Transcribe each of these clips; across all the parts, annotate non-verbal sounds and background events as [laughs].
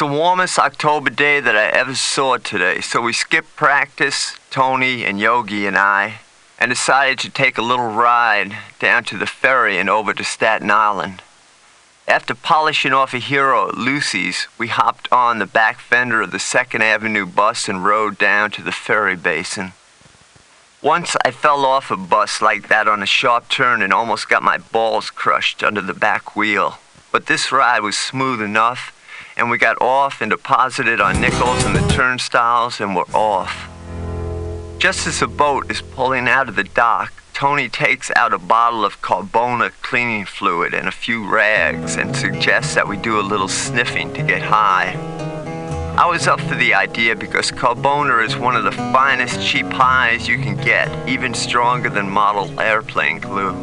the warmest October day that I ever saw today, so we skipped practice, Tony and Yogi and I, and decided to take a little ride down to the ferry and over to Staten Island. After polishing off a hero at Lucy's, we hopped on the back fender of the Second Avenue bus and rode down to the ferry basin. Once I fell off a bus like that on a sharp turn and almost got my balls crushed under the back wheel. But this ride was smooth enough, and we got off and deposited our nickels in the turnstiles and were off. Just as the boat is pulling out of the dock, Tony takes out a bottle of Carbona cleaning fluid and a few rags and suggests that we do a little sniffing to get high. I was up for the idea because Carbona is one of the finest cheap highs you can get, even stronger than model airplane glue.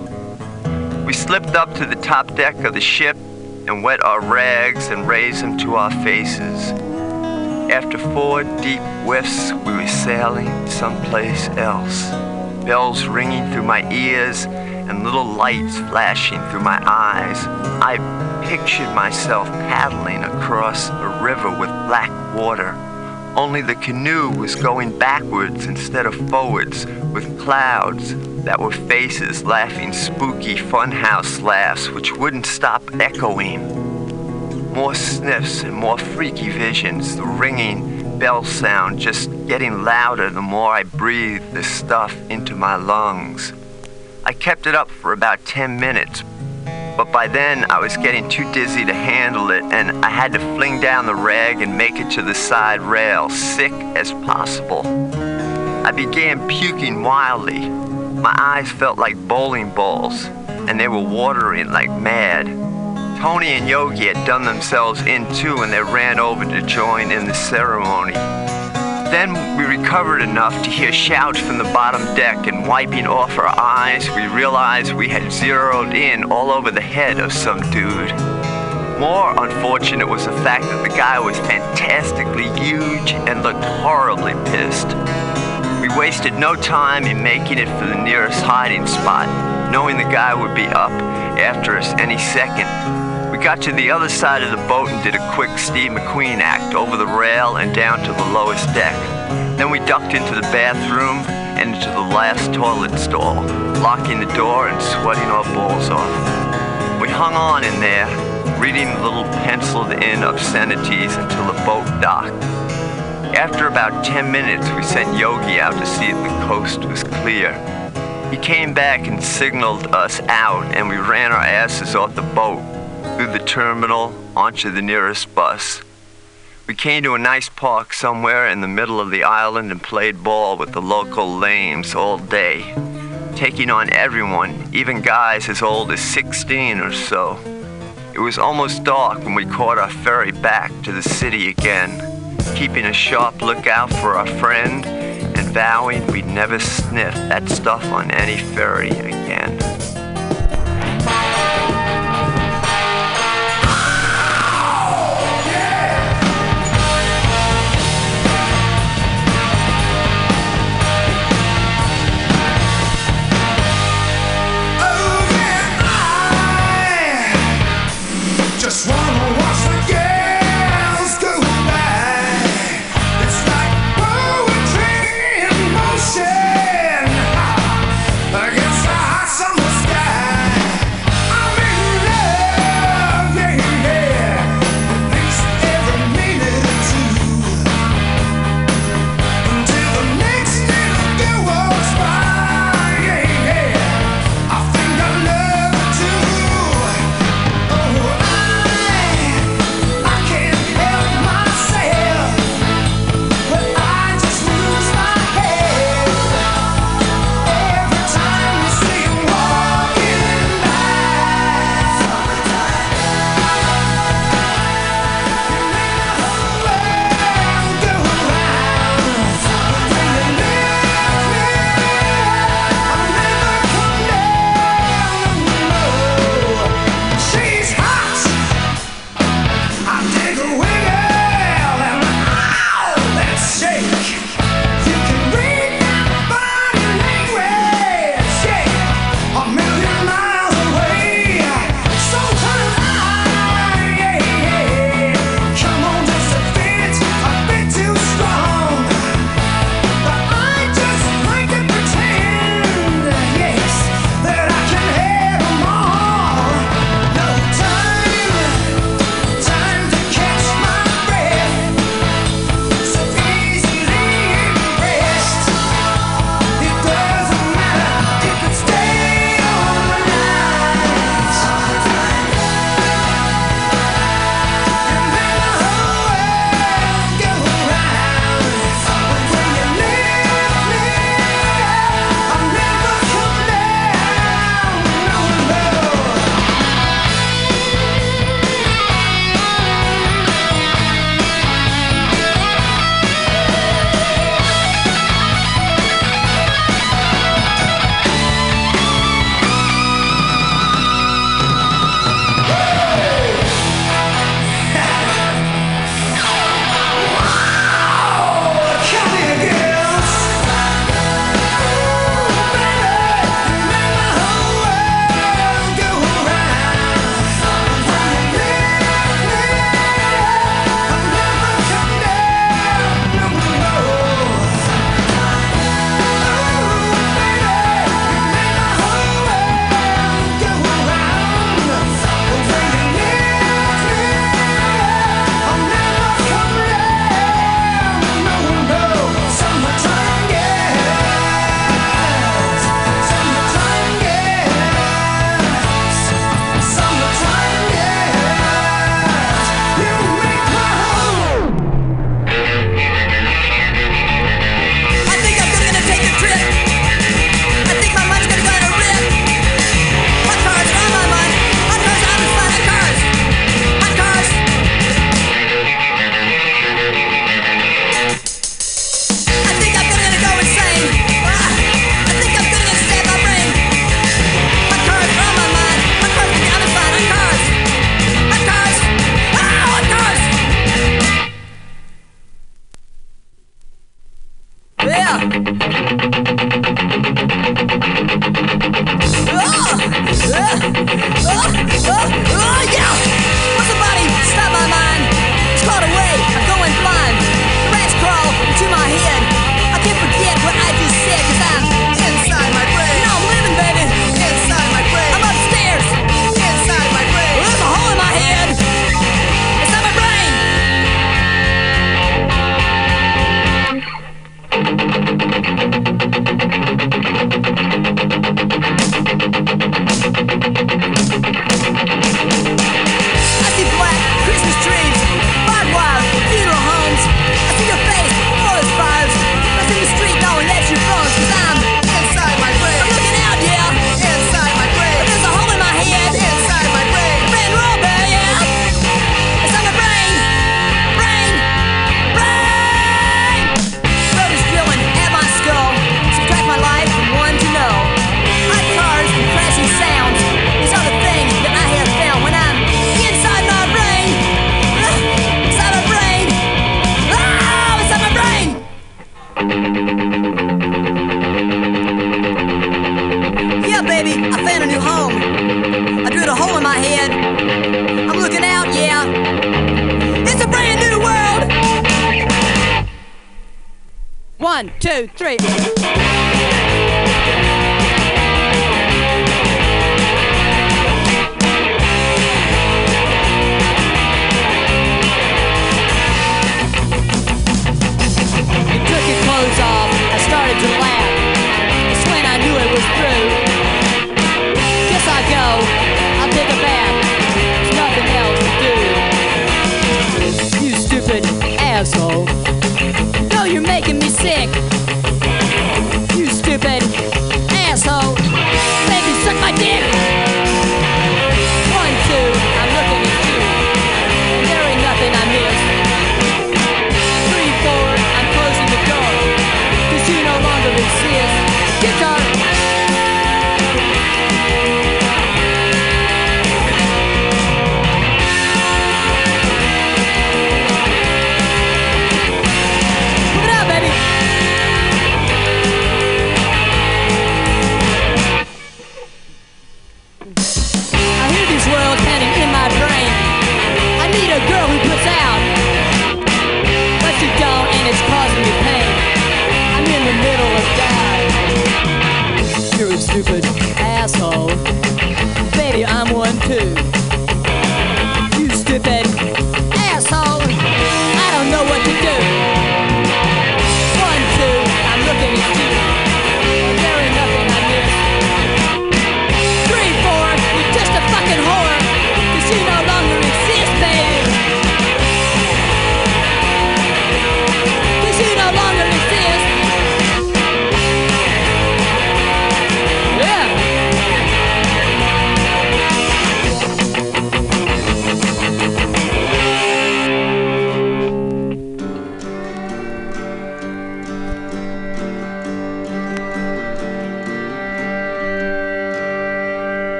We slipped up to the top deck of the ship and wet our rags and raised them to our faces. After four deep whiffs, we were sailing someplace else. Bells ringing through my ears and little lights flashing through my eyes. I pictured myself paddling across a river with black water. Only the canoe was going backwards instead of forwards, with clouds that were faces laughing spooky funhouse laughs which wouldn't stop echoing. More sniffs and more freaky visions, the ringing bell sound just getting louder the more I breathed the stuff into my lungs. I kept it up for about 10 minutes, but by then I was getting too dizzy to handle it, and I had to fling down the rag and make it to the side rail, sick as possible. I began puking wildly. My eyes felt like bowling balls, and they were watering like mad. Tony and Yogi had done themselves in too, and they ran over to join in the ceremony. Then we recovered enough to hear shouts from the bottom deck, and wiping off our eyes, we realized we had zeroed in all over the head of some dude. More unfortunate was the fact that the guy was fantastically huge and looked horribly pissed. We wasted no time in making it for the nearest hiding spot, knowing the guy would be up after us any second. We got to the other side of the boat and did a quick Steve McQueen act over the rail and down to the lowest deck. Then we ducked into the bathroom and into the last toilet stall, locking the door and sweating our balls off. We hung on in there, reading the little penciled in obscenities until the boat docked. After about 10 minutes, we sent Yogi out to see if the coast was clear. He came back and signaled us out, and we ran our asses off the boat, through the terminal, onto the nearest bus. We came to a nice park somewhere in the middle of the island and played ball with the local lames all day, taking on everyone, even guys as old as 16 or so. It was almost dark when we caught our ferry back to the city again, keeping a sharp lookout for our friend and vowing we'd never sniff that stuff on any ferry again.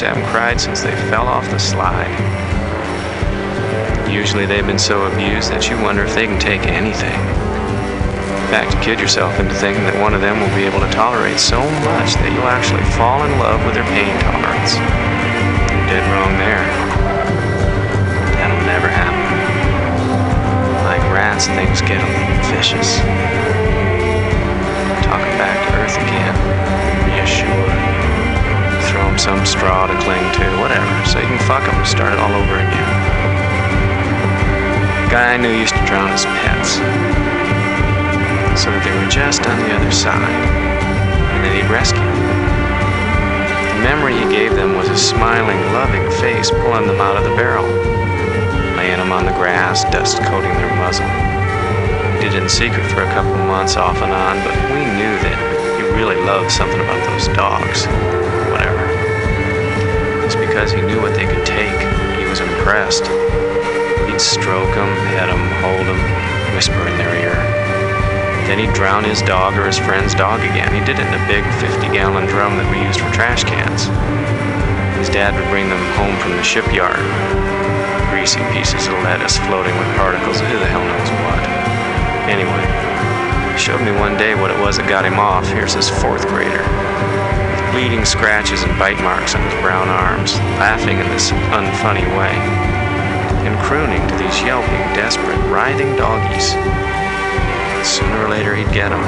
Others haven't cried since they fell off the slide. Usually they've been so abused that you wonder if they can take anything. In fact, you kid yourself into thinking that one of them will be able to tolerate so much that you'll actually fall in love with their pain tolerance. You're dead wrong there. That'll never happen. Like rats, things get a little vicious. Talking back to Earth again. Yeshua. Some straw to cling to, whatever, so you can fuck him and start it all over again. Guy I knew used to drown his pets, so that they were just on the other side, and then he'd rescue them. The memory he gave them was a smiling, loving face pulling them out of the barrel, laying them on the grass, dust coating their muzzle. He did it in secret for a couple of months off and on, but we knew that he really loved something about those dogs. Because he knew what they could take. He was impressed. He'd stroke them, pet them, hold them, whisper in their ear. Then he'd drown his dog or his friend's dog again. He did it in a big 50 gallon drum that we used for trash cans. His dad would bring them home from the shipyard. Greasy pieces of lettuce floating with particles of who the hell knows what. Anyway, he showed me one day what it was that got him off. Here's his fourth grader. Bleeding scratches and bite marks on his brown arms, laughing in this unfunny way, and crooning to these yelping, desperate, writhing doggies. Sooner or later he'd get him.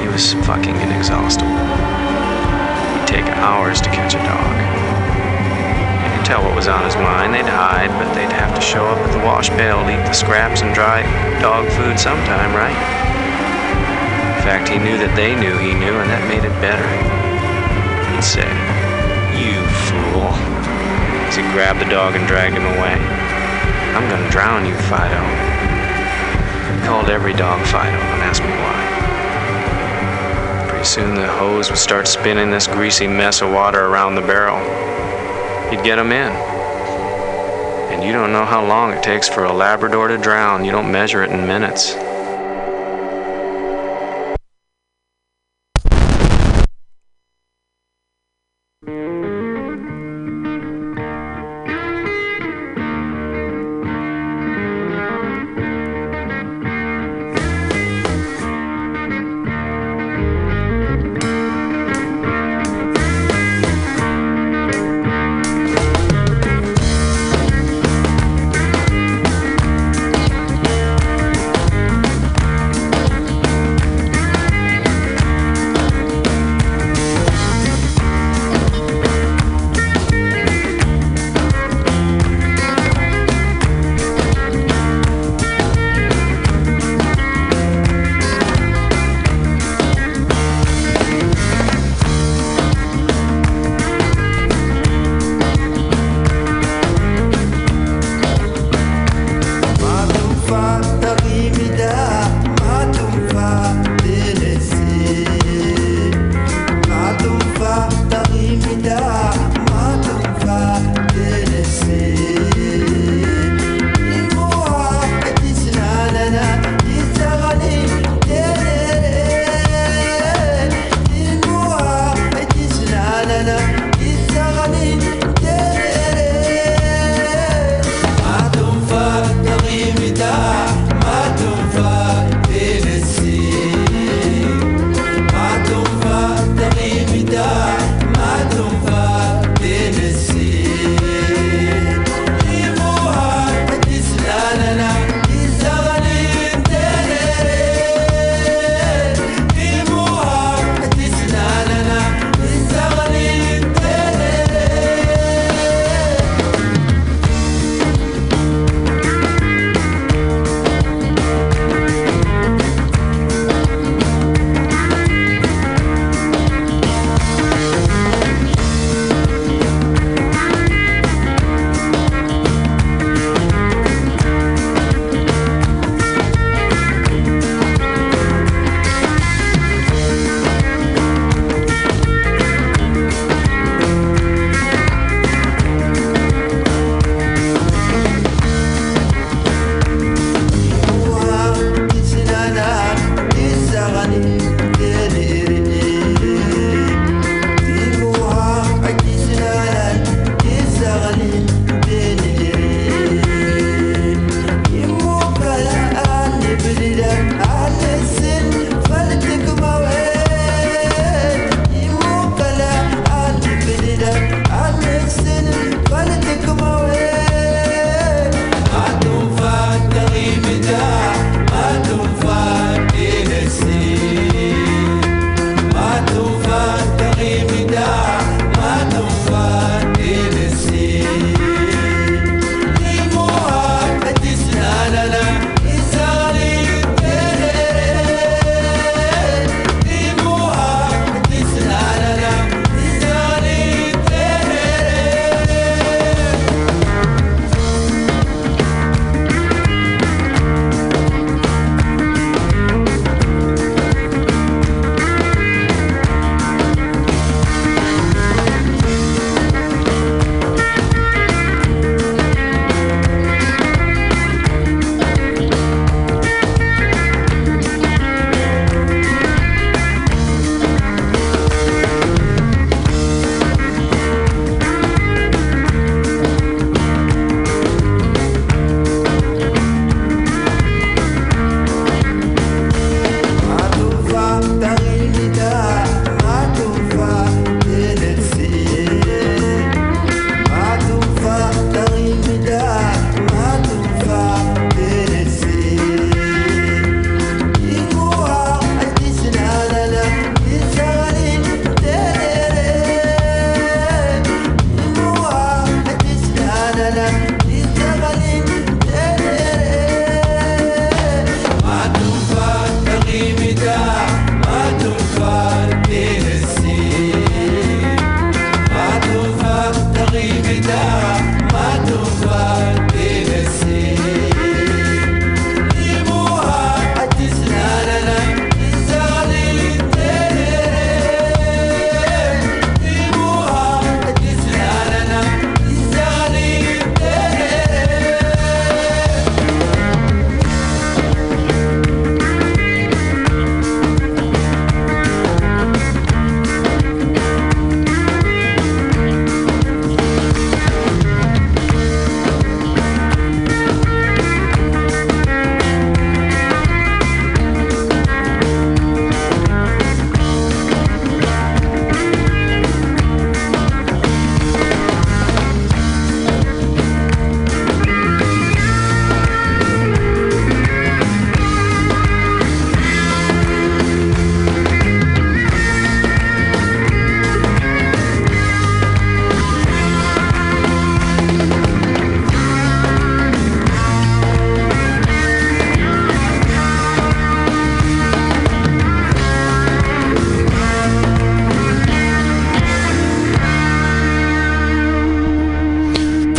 He was fucking inexhaustible. He'd take hours to catch a dog. You could tell what was on his mind. They'd hide, but they'd have to show up at the wash pail to eat the scraps and dry dog food sometime, right? In fact, he knew that they knew he knew, and that made it better. Say, You fool. As he grabbed the dog and dragged him away. I'm gonna drown you, Fido. He called every dog Fido and asked me why. Pretty soon the hose would start spinning this greasy mess of water around the barrel. He'd get 'em in. And you don't know how long it takes for a Labrador to drown. You don't measure it in minutes.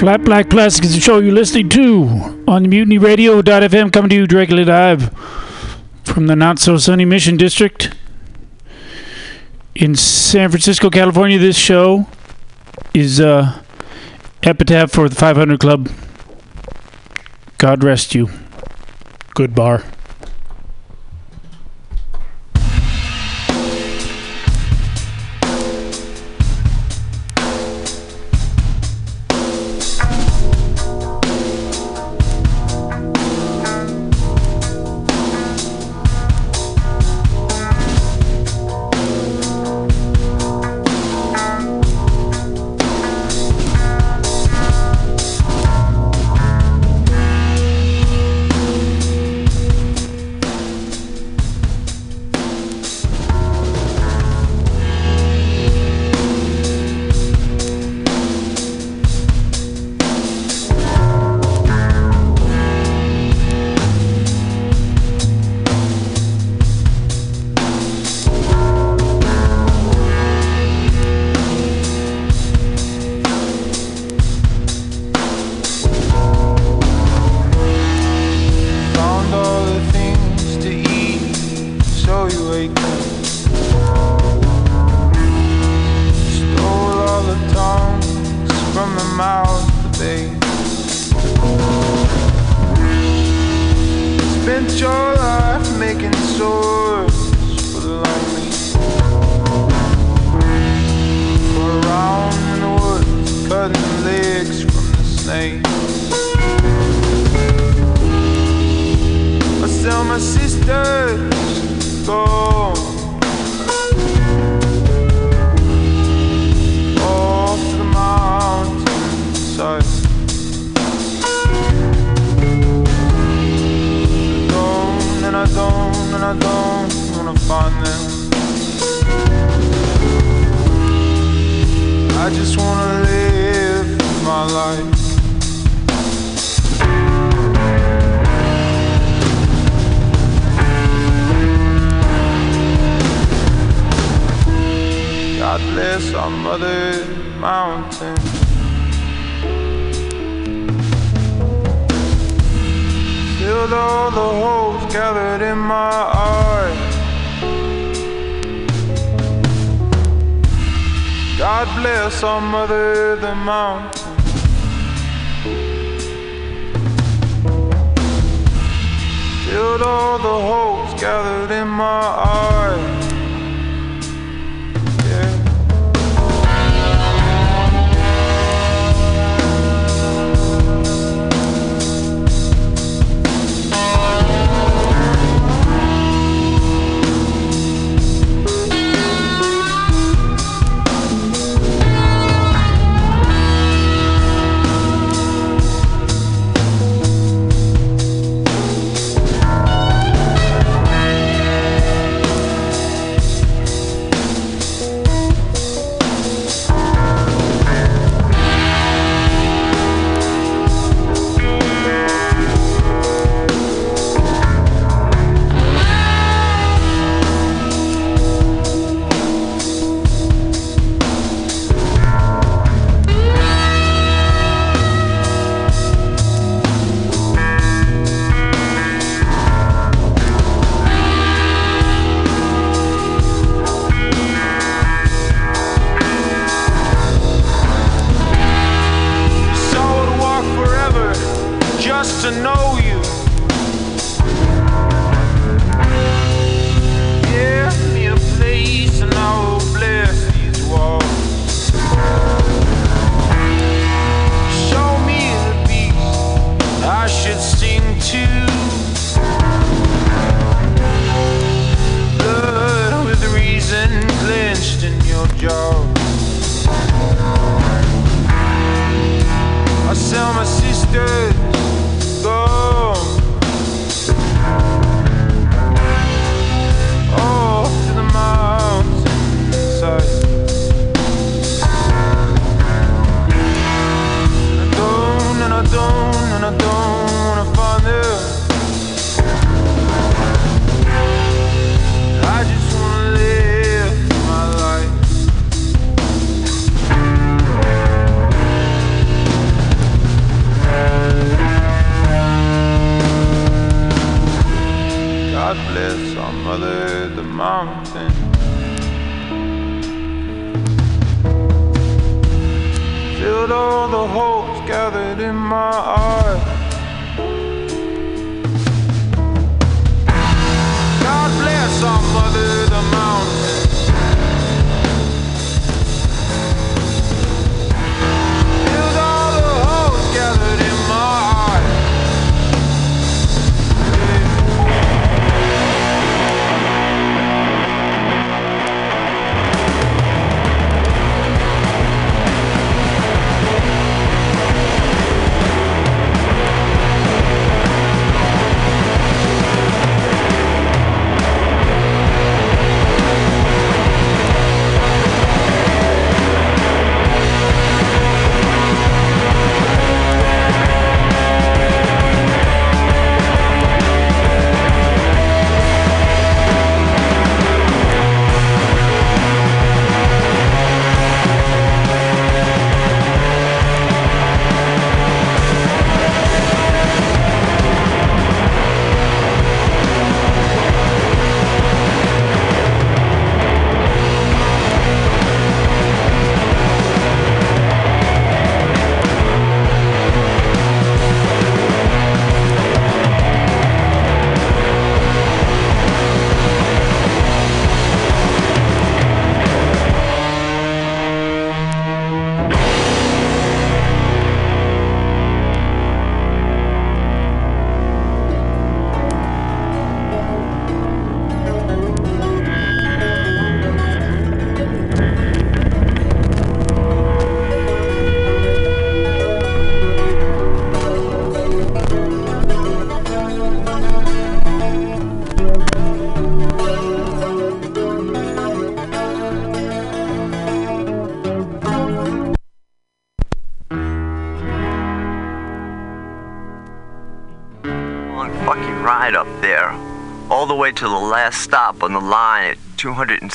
Flat Black Plastic is the show you're listening to on the Mutiny Radio.fm, coming to you directly live from the not so sunny Mission District in San Francisco, California. This show is uh, Epitaph for the 500 Club. God rest you. Good bar. God bless our mother mountain. Filled all the holes gathered in my heart. God bless our mother the mountain. Filled all the holes gathered in my heart.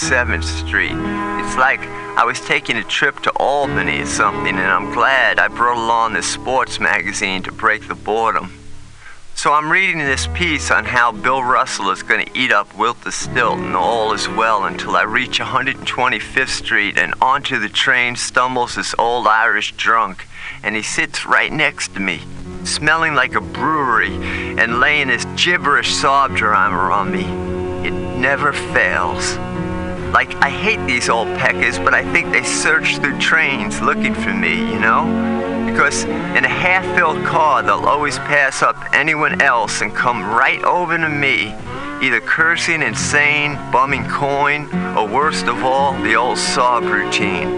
207th Street. It's like I was taking a trip to Albany or something, and I'm glad I brought along this sports magazine to break the boredom. So I'm reading this piece on how Bill Russell is going to eat up Wilt the Stilt all is well until I reach 125th Street and onto the train stumbles this old Irish drunk, and he sits right next to me, smelling like a brewery and laying his gibberish sob drama on me. It never fails. Like, I hate these old peckers, but I think they search through trains looking for me, you know? Because in a half filled car, they'll always pass up anyone else and come right over to me, either cursing, insane, bumming coin, or worst of all, the old sob routine.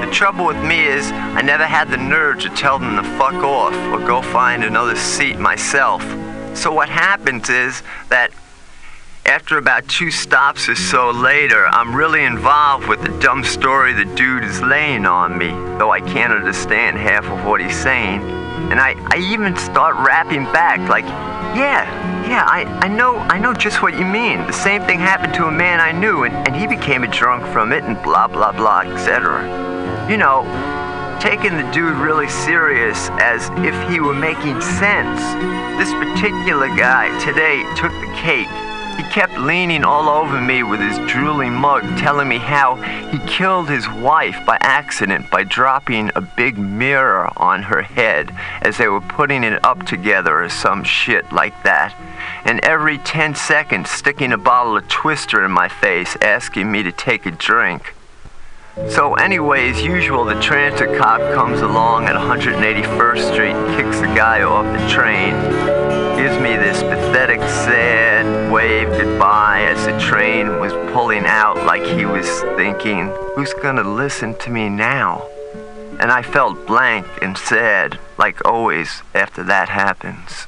The trouble with me is, I never had the nerve to tell them to fuck off or go find another seat myself. So what happens is that after about two stops or so later, I'm really involved with the dumb story the dude is laying on me, though I can't understand half of what he's saying. And I, I even start rapping back like, yeah, yeah, I, I know I know just what you mean. The same thing happened to a man I knew and, and he became a drunk from it and blah blah blah, etc. You know, taking the dude really serious as if he were making sense. This particular guy today took the cake. He kept leaning all over me with his drooling mug, telling me how he killed his wife by accident by dropping a big mirror on her head as they were putting it up together or some shit like that. And every 10 seconds, sticking a bottle of Twister in my face, asking me to take a drink. So, anyway, as usual, the transit cop comes along at 181st Street and kicks the guy off the train. Gives me this pathetic, sad wave goodbye as the train was pulling out, like he was thinking, Who's gonna listen to me now? And I felt blank and sad, like always after that happens.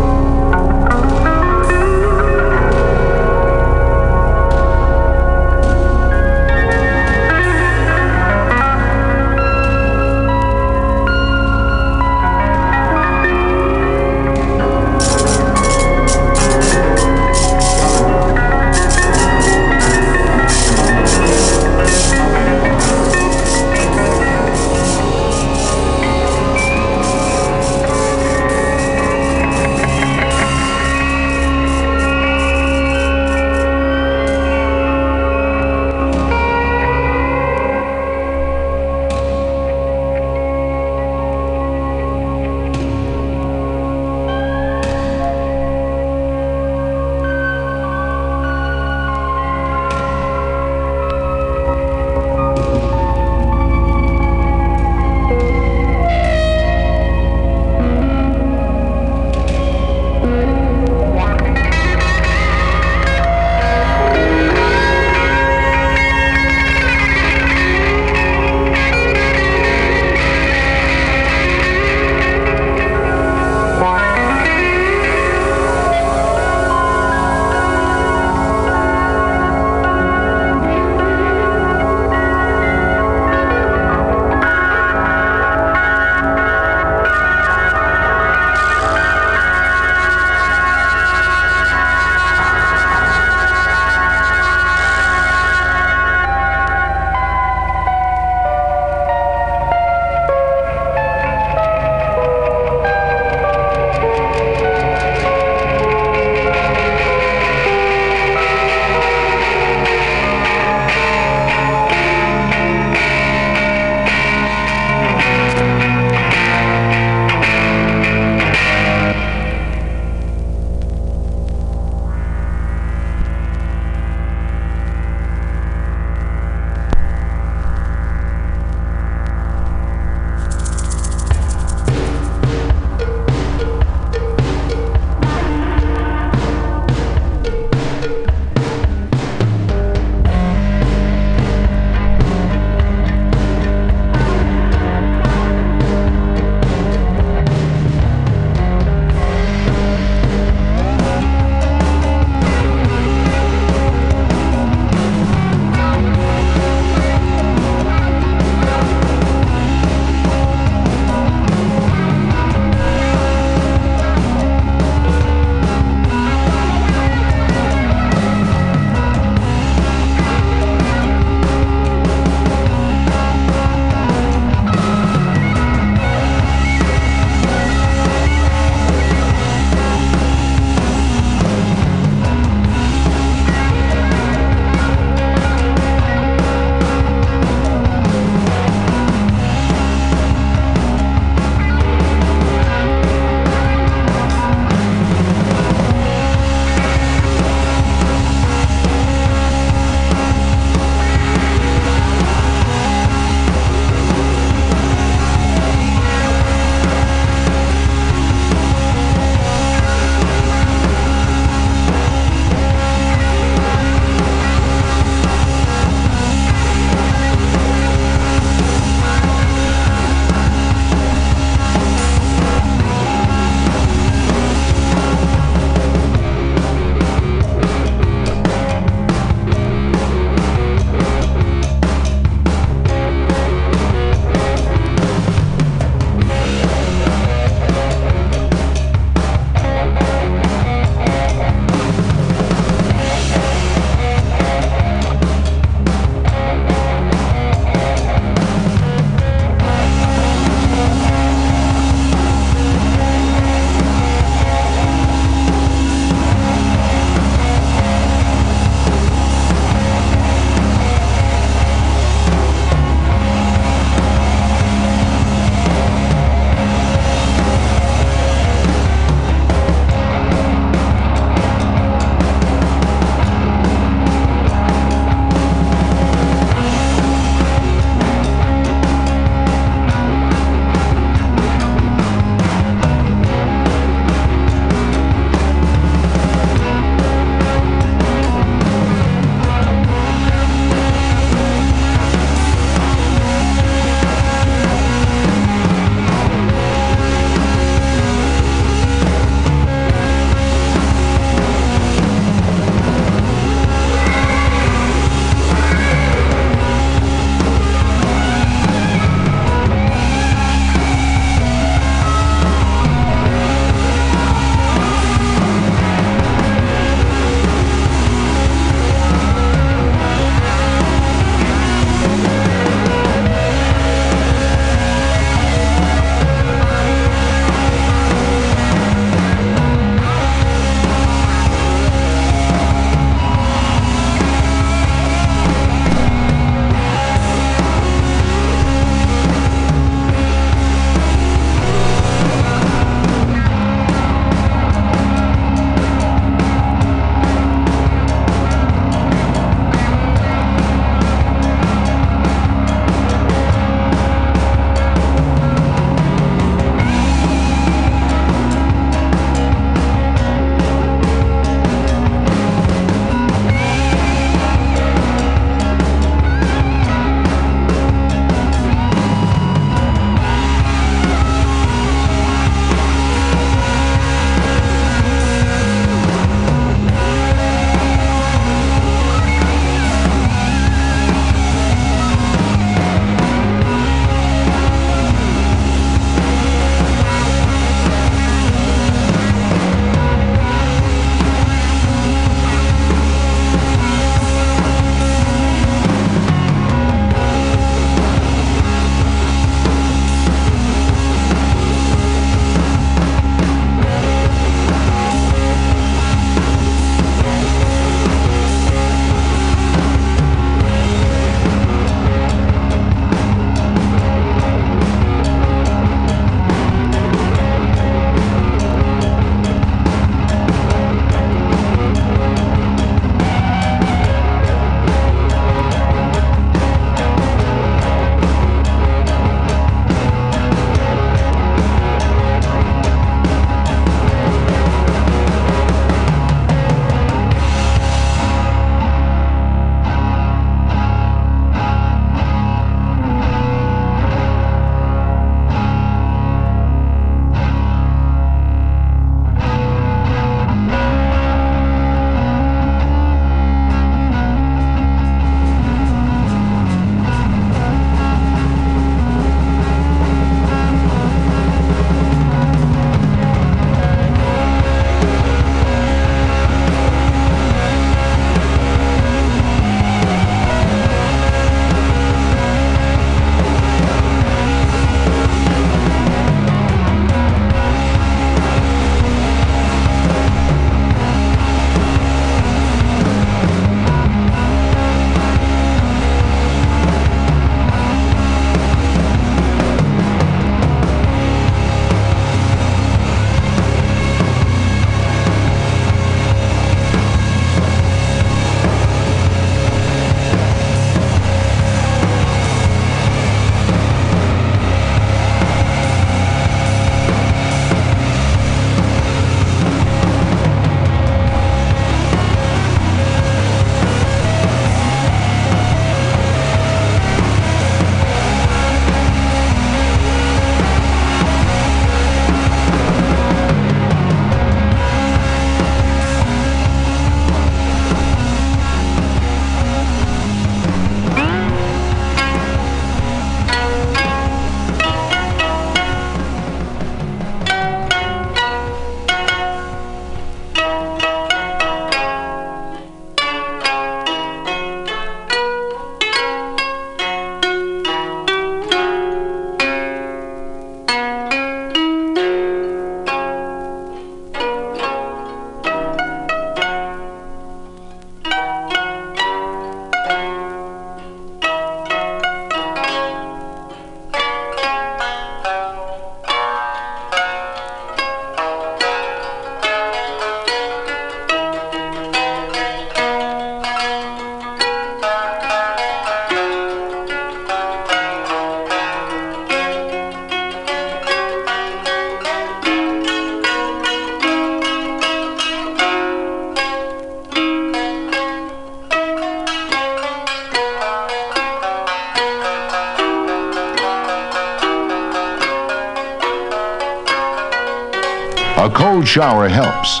Shower helps.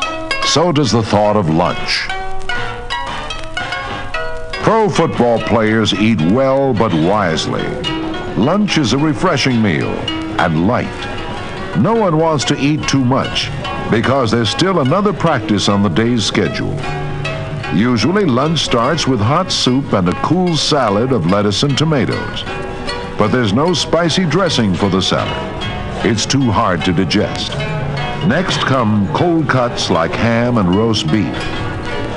So does the thought of lunch. Pro football players eat well but wisely. Lunch is a refreshing meal and light. No one wants to eat too much because there's still another practice on the day's schedule. Usually, lunch starts with hot soup and a cool salad of lettuce and tomatoes. But there's no spicy dressing for the salad. It's too hard to digest. Next come cold cuts like ham and roast beef,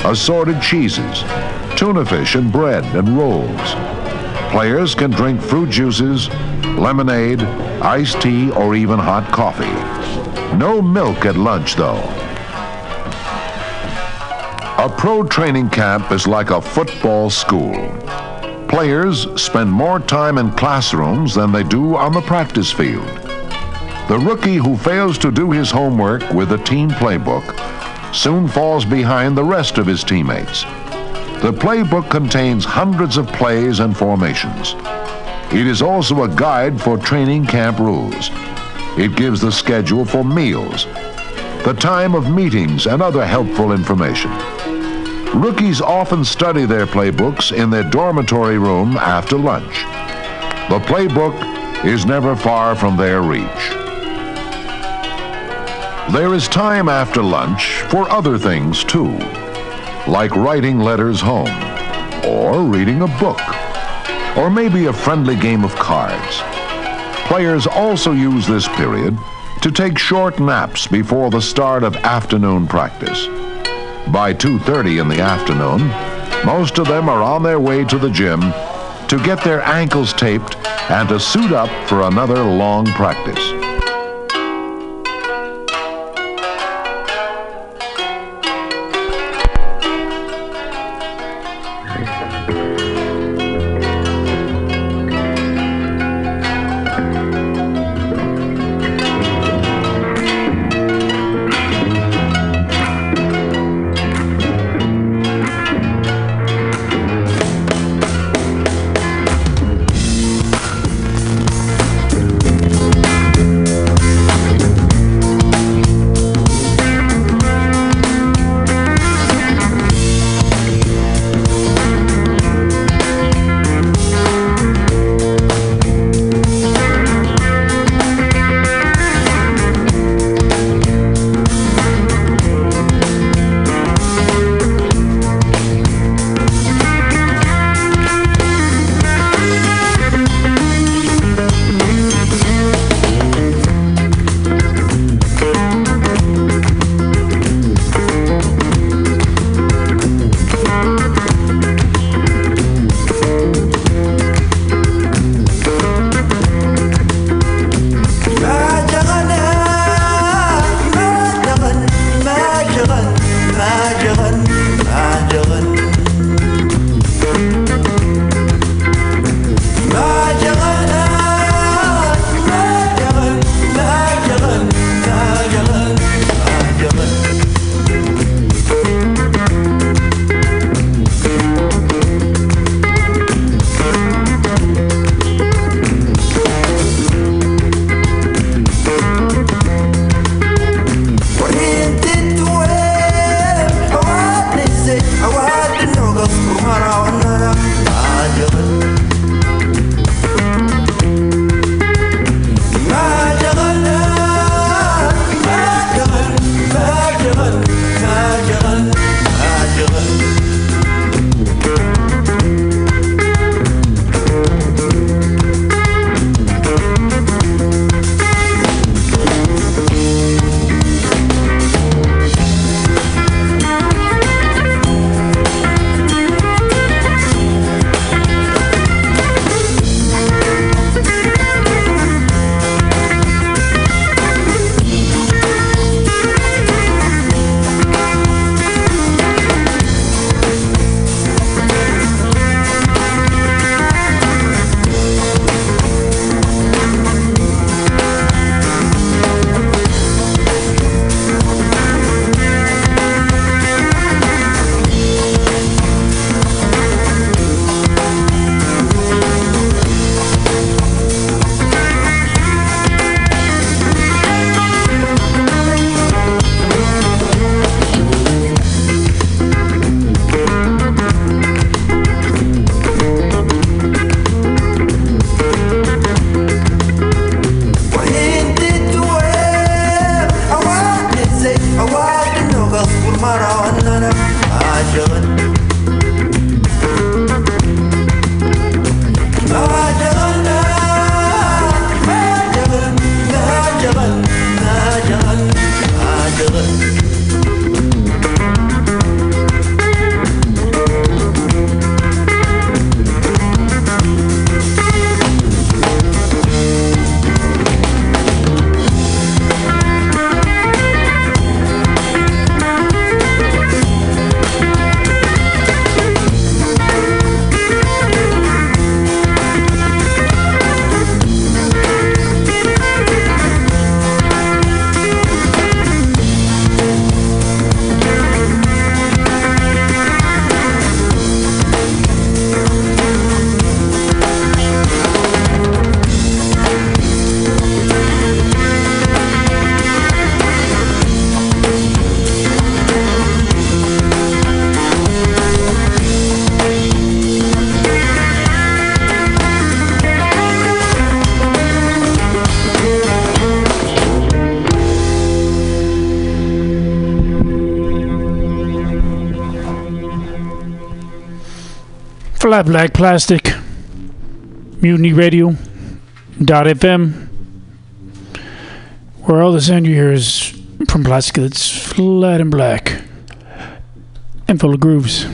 assorted cheeses, tuna fish and bread and rolls. Players can drink fruit juices, lemonade, iced tea, or even hot coffee. No milk at lunch, though. A pro training camp is like a football school. Players spend more time in classrooms than they do on the practice field. The rookie who fails to do his homework with a team playbook soon falls behind the rest of his teammates. The playbook contains hundreds of plays and formations. It is also a guide for training camp rules. It gives the schedule for meals, the time of meetings, and other helpful information. Rookies often study their playbooks in their dormitory room after lunch. The playbook is never far from their reach. There is time after lunch for other things too, like writing letters home, or reading a book, or maybe a friendly game of cards. Players also use this period to take short naps before the start of afternoon practice. By 2.30 in the afternoon, most of them are on their way to the gym to get their ankles taped and to suit up for another long practice. Black Plastic, Mutiny Radio, dot FM. Where all the sound you hear is from plastic that's flat and black and full of grooves.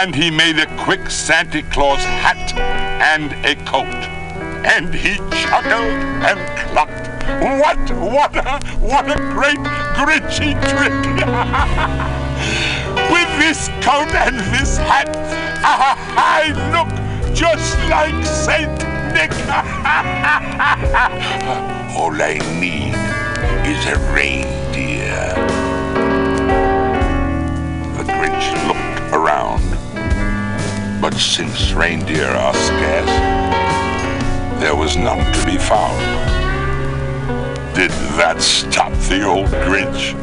And he made a quick Santa Claus hat and a coat, and he chuckled and clucked. What, what a, what a great Grinchy trick! [laughs] With this coat and this hat, [laughs] I look just like Saint Nick. All I need is a reindeer. Since reindeer are scarce, there was none to be found. Did that stop the old Grinch?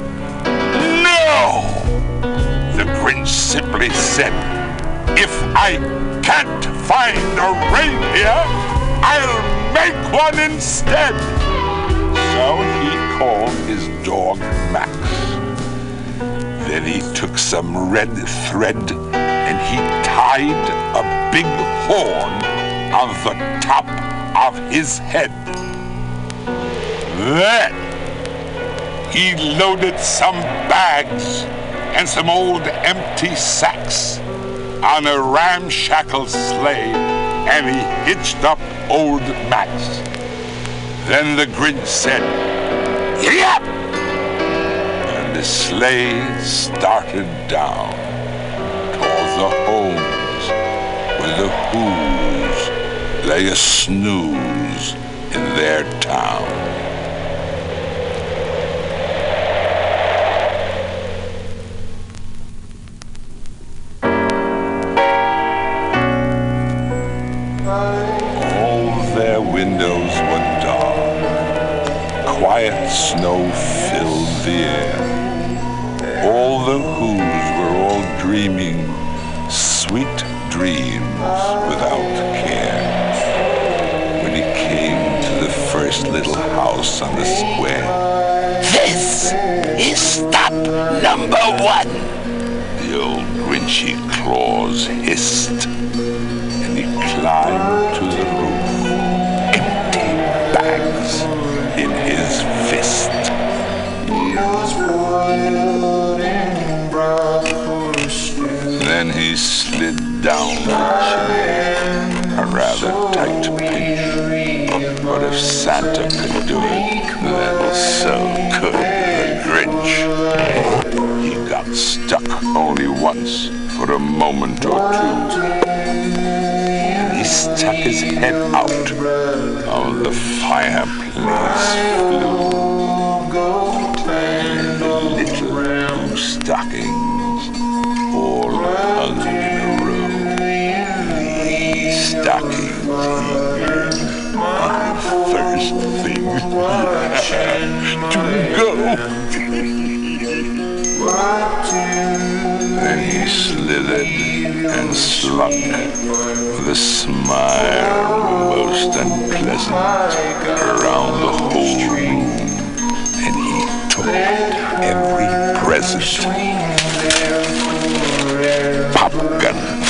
No! The Grinch simply said, if I can't find a reindeer, I'll make one instead. So he called his dog Max. Then he took some red thread and he tied a big horn on the top of his head. Then he loaded some bags and some old empty sacks on a ramshackle sleigh and he hitched up old Max. Then the Grinch said, Giddy up! And the sleigh started down toward the homes Whos lay a snooze in their town. First little house on the square, This is stop number one. the old Grinchy Claus hissed, and he climbed to the roof, empty bags in his fist. Then he slid down the chimney, a rather tight pinch. But if Santa could do it, then so could the Grinch. He got stuck only once for a moment or two. He stuck his head out of the fireplace flue. The little blue stockings [laughs] to go. Then he slithered and slunk with a smile most unpleasant around the whole room. And he took every present. Pop guns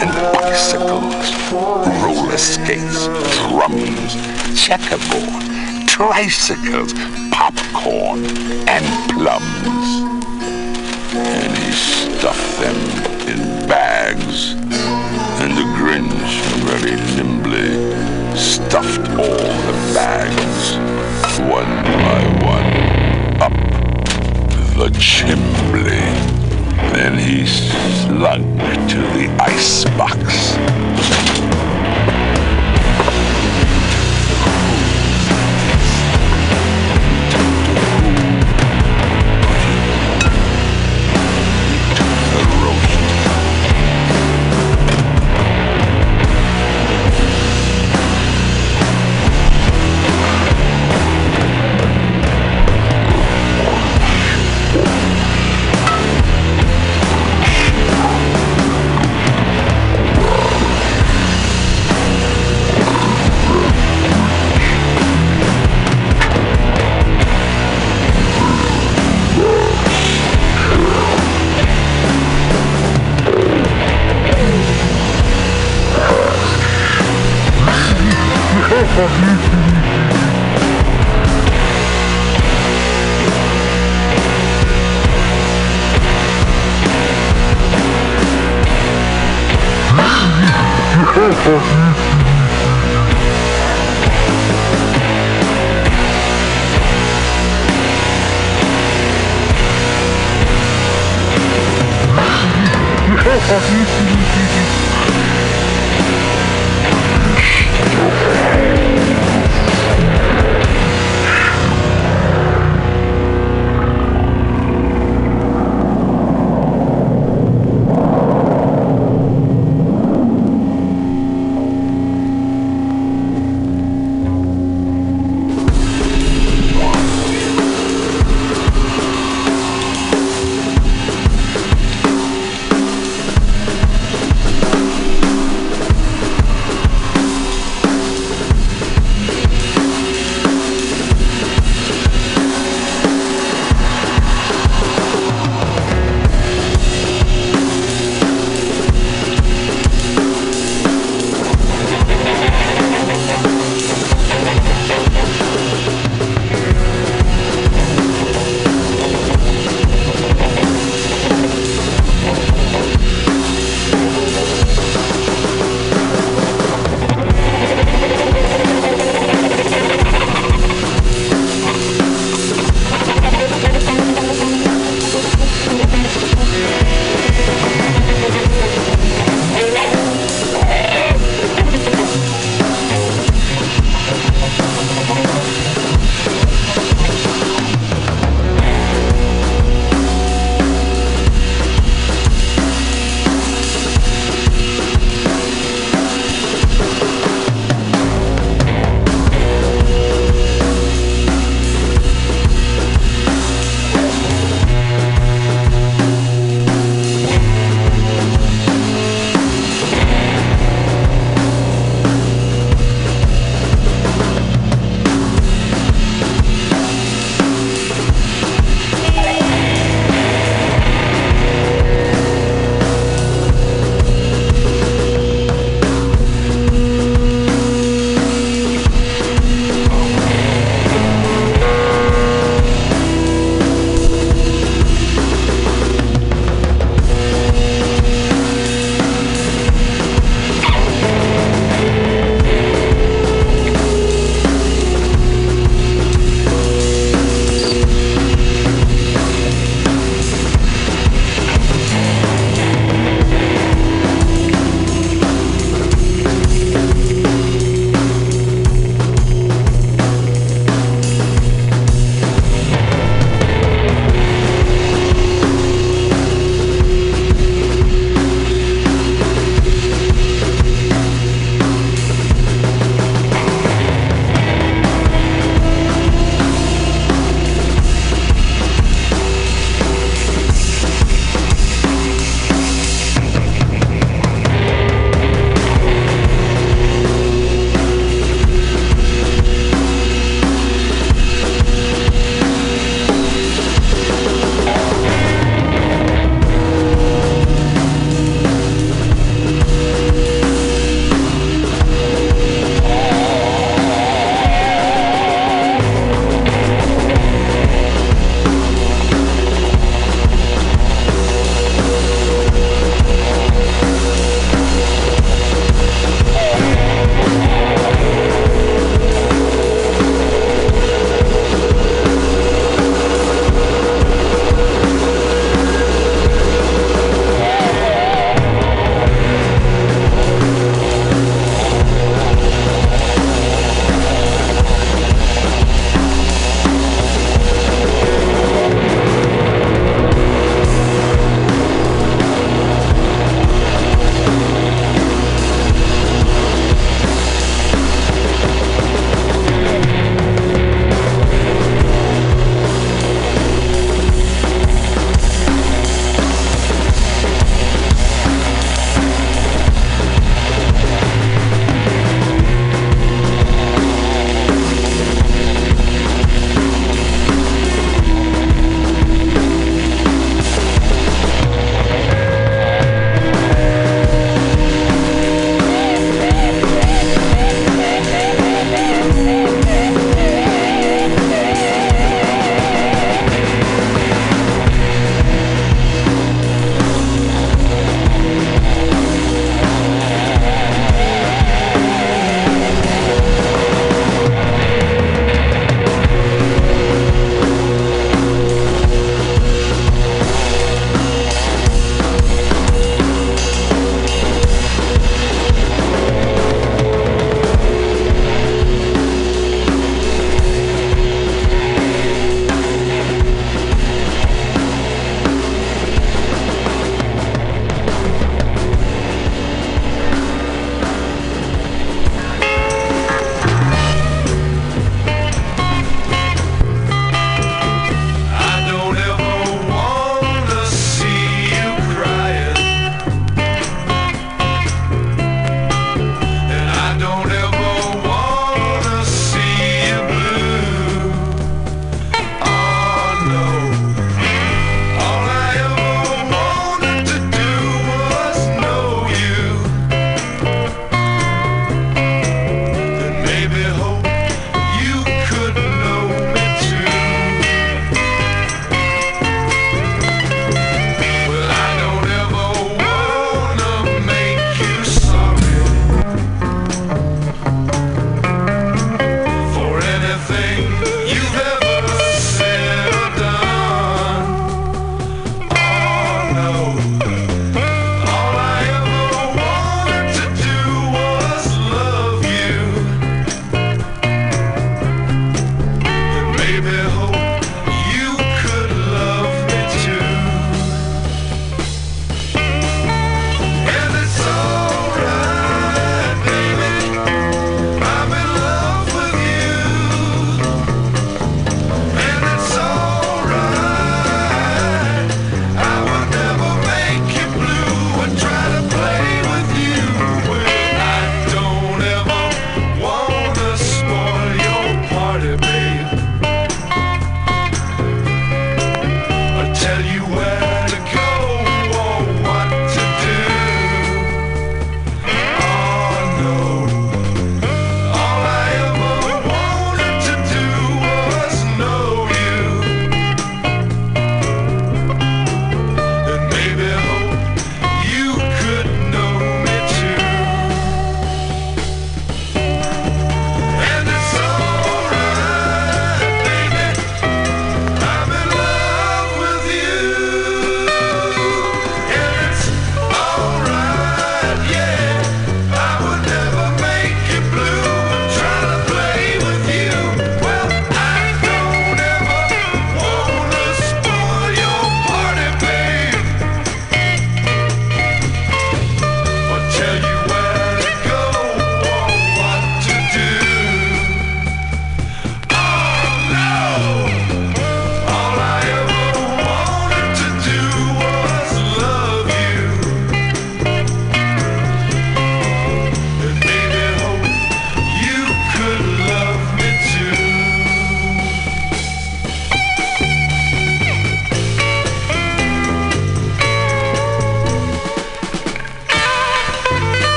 and bicycles, roller skates, drums, checkerboard, tricycles, popcorn, and plums and he stuffed them in bags. And the Grinch very nimbly stuffed all the bags, one by one, up the chimney. Then he slunk to the icebox.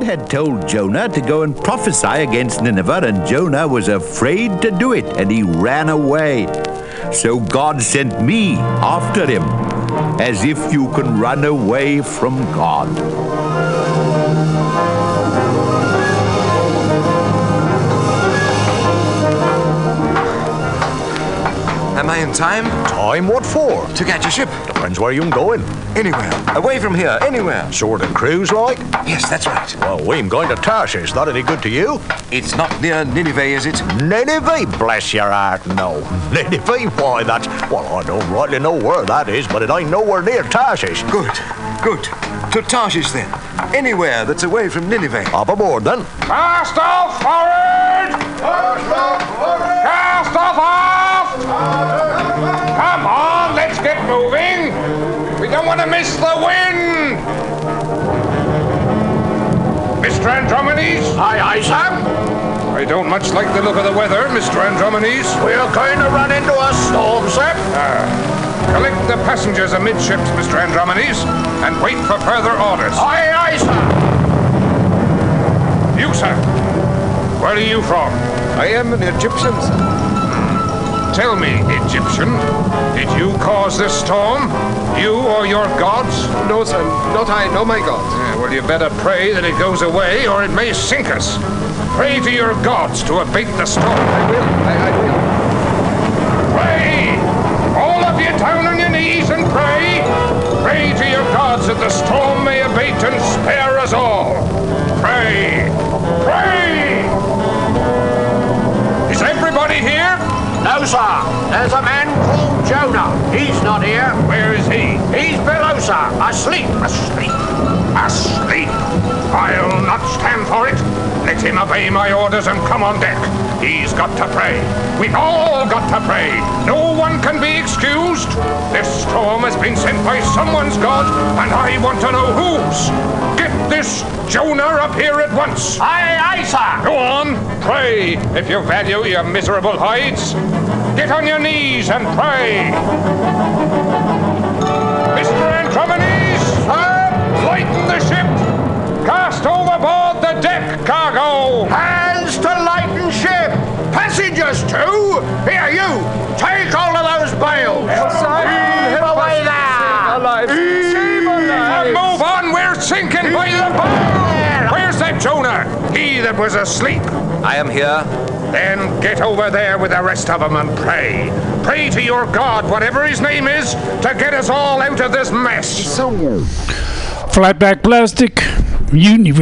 God had told Jonah to go and prophesy against Nineveh, and Jonah was afraid to do it, and he ran away. So God sent me after him, as if you can run away from God. Am I in time? Time? What for? To catch a ship. Depends where you're going. Anywhere. Away from here. Anywhere. Sort of cruise like? Yes, that's right. Well, we'm going to Tarshish. That any good to you? It's not near Nineveh, is it? Nineveh? Bless your heart, no. [laughs] Nineveh? Why, that's... Well, I don't rightly know where that is, but it ain't nowhere near Tarshish. Good. Good. To Tarshish, then. Anywhere that's away from Nineveh. Up aboard, then. Cast off forward! Cast off aft! Come on, let's get moving! We don't want to miss the wind! Mr. Andromedes? Aye, aye, sir. I don't much like the look of the weather, Mr. Andromedes. We're going to run into a storm, sir. Ah. collect the passengers amidships, Mr. Andromedes, and wait for further orders. Aye, aye, sir. You, sir. Where are you from? I am an Egyptian, sir. Tell me, Egyptian, did you cause this storm? You or your gods? No, sir. Not I. No, my God. Yeah, well, you better pray that it goes away, or it may sink us. Pray to your gods to abate the storm. I will. I, I will. Pray! All of you down on your knees and pray! Pray to your gods that the storm may abate and spare us all. Pray! Pray! Is everybody here? No, sir. There's a man called Jonah. He's not here. Where is he? He's below, sir. Asleep. Asleep. Asleep. I'll not stand for it. Let him obey my orders and come on deck. He's got to pray. We've all got to pray. No one can be excused. This storm has been sent by someone's God, and I want to know whose. This Jonah up here at once. Aye, aye, sir. Go on, pray if you value your miserable hides. Get on your knees and pray. Mr. Andromedes, sir, lighten the ship. Cast overboard the deck cargo. Hands to that was asleep. I am here. Then get over there with the rest of them and pray. Pray to your God, whatever his name is, to get us all out of this mess. FlatBlackPlastic, Mutiny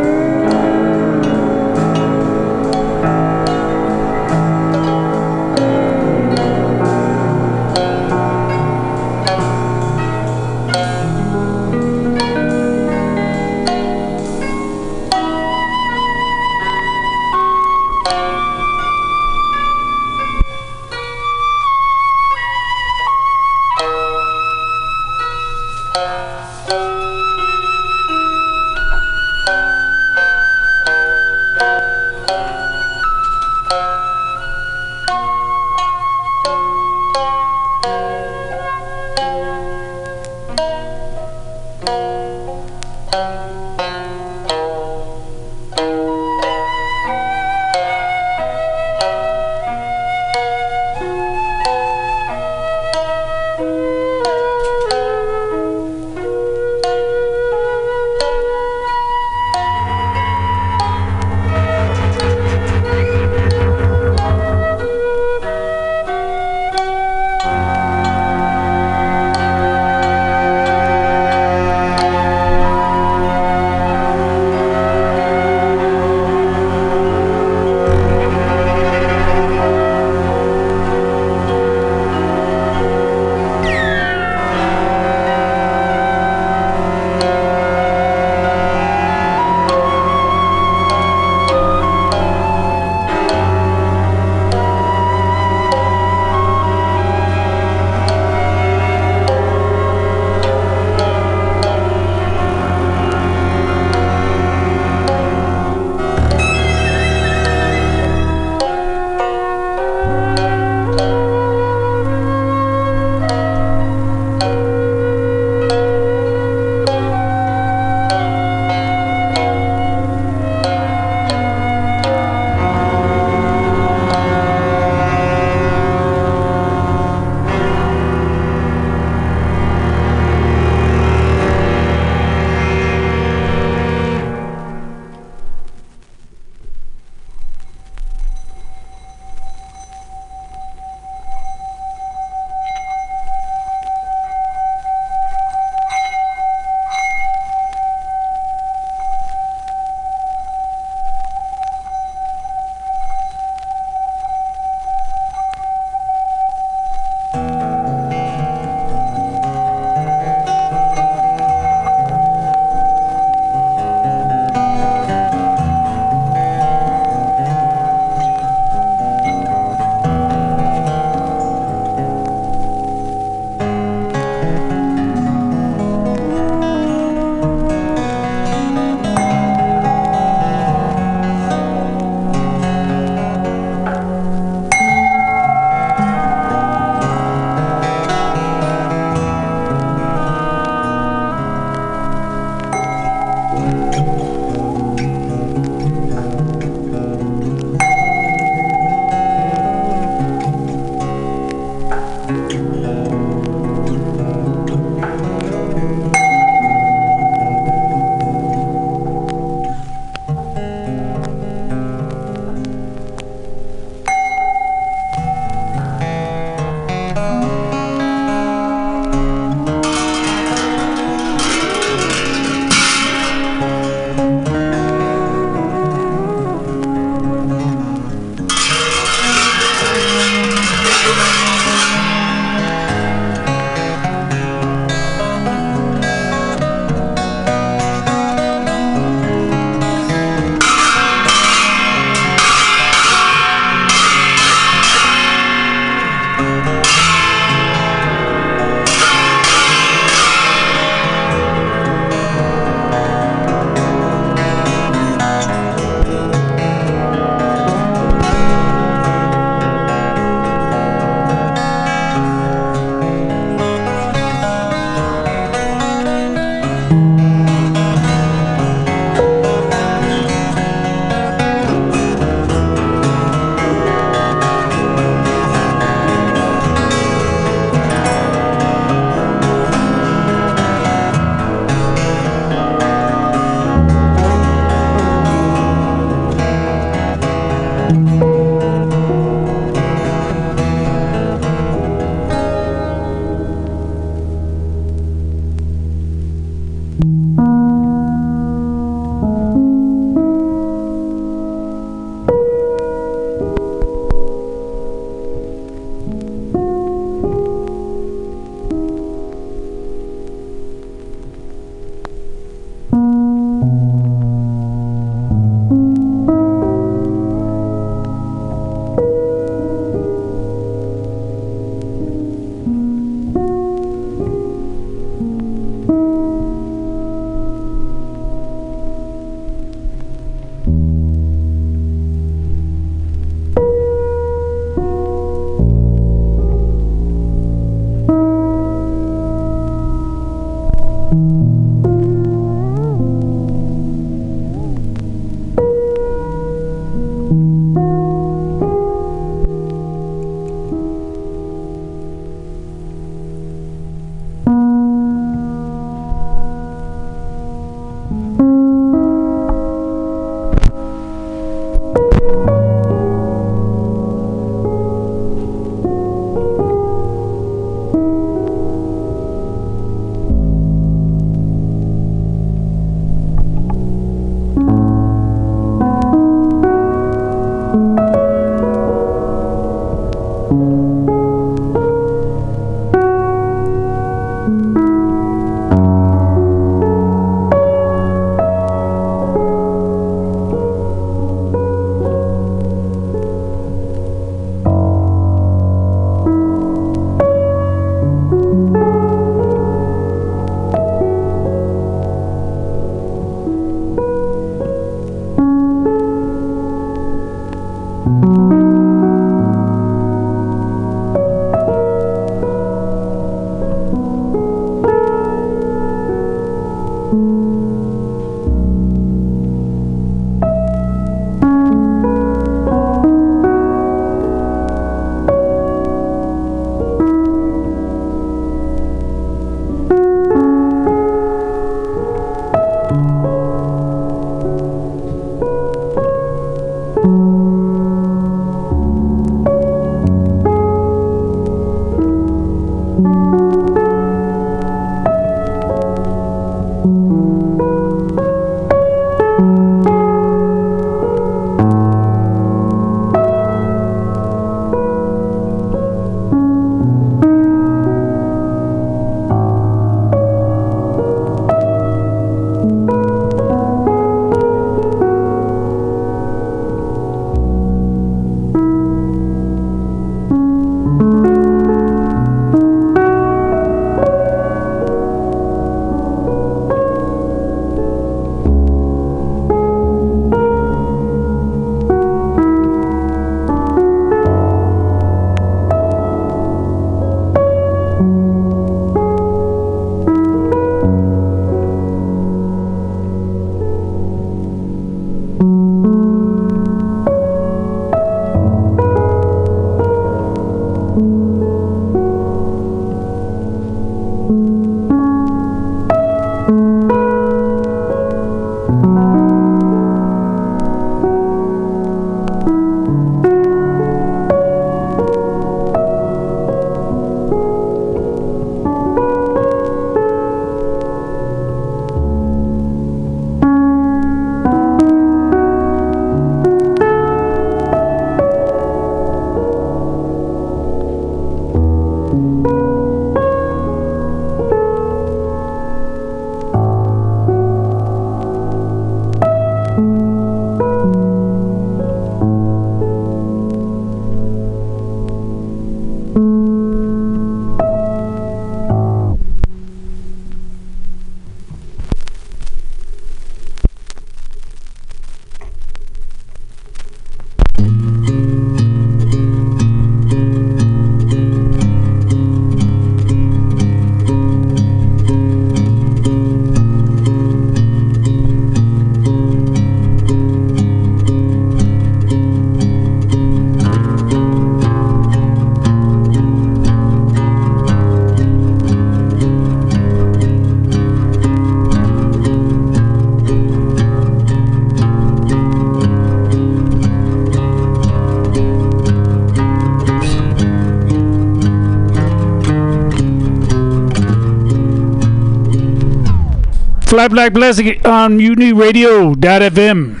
FlatBlackPlastic on Mutiny Radio.fm.